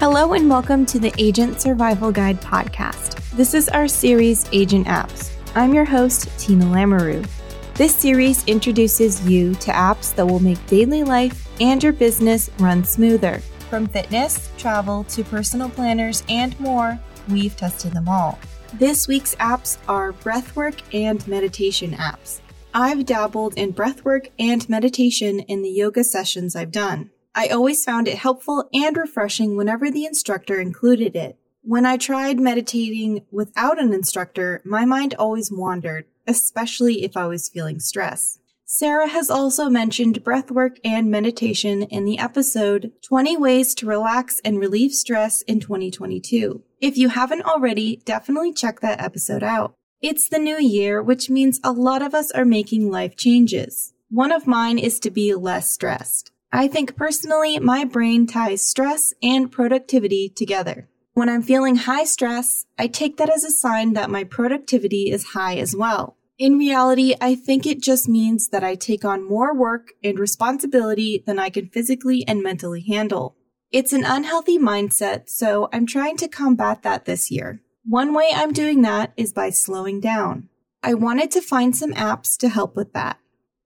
Hello, and welcome to the Agent Survival Guide podcast. This is our series, Agent Apps. I'm your host, Tina Lamoureux. This series introduces you to apps that will make daily life and your business run smoother. From fitness, travel, to personal planners, and more, we've tested them all. This week's apps are breathwork and meditation apps. I've dabbled in breathwork and meditation in the yoga sessions I've done. I always found it helpful and refreshing whenever the instructor included it. When I tried meditating without an instructor, my mind always wandered, especially if I was feeling stress. Sarah has also mentioned breathwork and meditation in the episode 20 Ways to Relax and Relieve Stress in 2022. If you haven't already, definitely check that episode out. It's the new year, which means a lot of us are making life changes. One of mine is to be less stressed. I think personally, my brain ties stress and productivity together. When I'm feeling high stress, I take that as a sign that my productivity is high as well. In reality, I think it just means that I take on more work and responsibility than I can physically and mentally handle. It's an unhealthy mindset, so I'm trying to combat that this year. One way I'm doing that is by slowing down. I wanted to find some apps to help with that.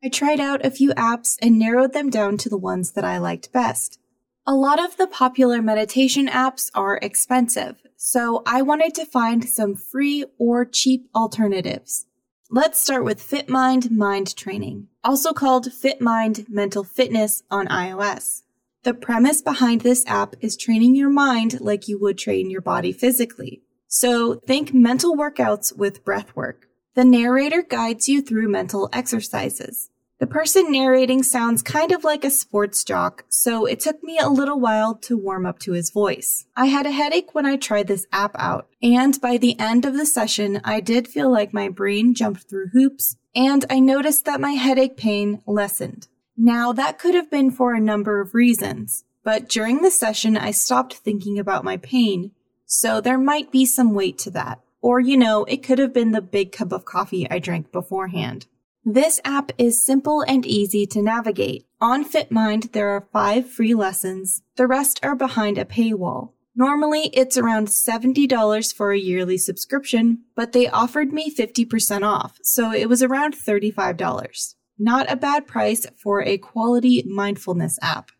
I tried out a few apps and narrowed them down to the ones that I liked best. A lot of the popular meditation apps are expensive, so I wanted to find some free or cheap alternatives. Let's start with FitMind Mind Training, also called FitMind Mental Fitness on iOS. The premise behind this app is training your mind like you would train your body physically. So think mental workouts with breath work. The narrator guides you through mental exercises. The person narrating sounds kind of like a sports jock, so it took me a little while to warm up to his voice. I had a headache when I tried this app out, and by the end of the session, I did feel like my brain jumped through hoops, and I noticed that my headache pain lessened. Now, that could have been for a number of reasons, but during the session, I stopped thinking about my pain, so there might be some weight to that. Or, you know, it could have been the big cup of coffee I drank beforehand. This app is simple and easy to navigate. On FitMind, there are five free lessons. The rest are behind a paywall. Normally, it's around $70 for a yearly subscription, but they offered me 50% off, so it was around $35. Not a bad price for a quality mindfulness app.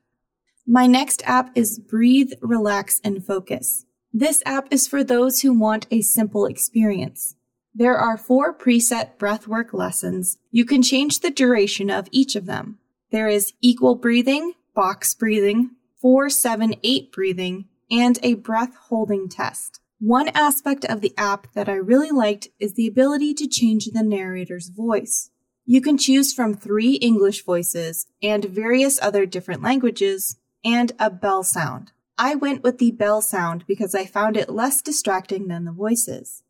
My next app is Breathe, Relax, and Focus. This app is for those who want a simple experience. There are four preset breathwork lessons. You can change the duration of each of them. There is equal breathing, box breathing, 4 7 8 breathing, and a breath holding test. One aspect of the app that I really liked is the ability to change the narrator's voice. You can choose from three English voices and various other different languages and a bell sound. I went with the bell sound because I found it less distracting than the voices.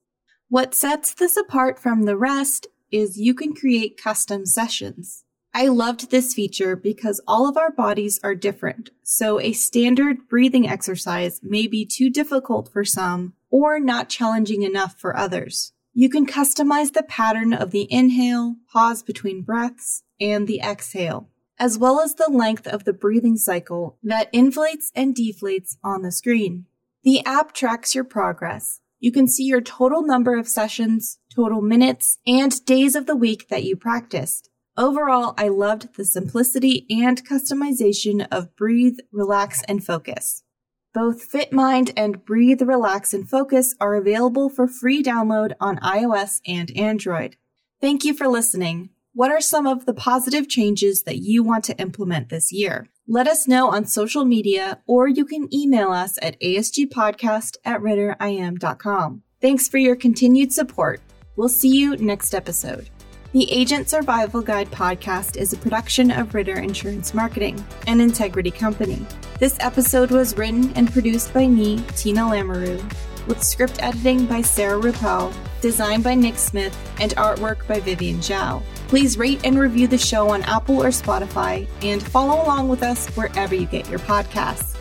What sets this apart from the rest is you can create custom sessions. I loved this feature because all of our bodies are different, so a standard breathing exercise may be too difficult for some or not challenging enough for others. You can customize the pattern of the inhale, pause between breaths, and the exhale, as well as the length of the breathing cycle that inflates and deflates on the screen. The app tracks your progress, you can see your total number of sessions, total minutes, and days of the week that you practiced. Overall, I loved the simplicity and customization of Breathe, Relax, and Focus. Both FitMind and Breathe, Relax, and Focus are available for free download on iOS and Android. Thank you for listening. What are some of the positive changes that you want to implement this year? Let us know on social media or you can email us at asgpodcast at ritterim.com. Thanks for your continued support. We'll see you next episode. The Agent Survival Guide podcast is a production of Ritter Insurance Marketing, an integrity company. This episode was written and produced by me, Tina Lamoureux, with script editing by Sarah Ruppel, design by Nick Smith, and artwork by Vivian Zhao. Please rate and review the show on Apple or Spotify and follow along with us wherever you get your podcasts.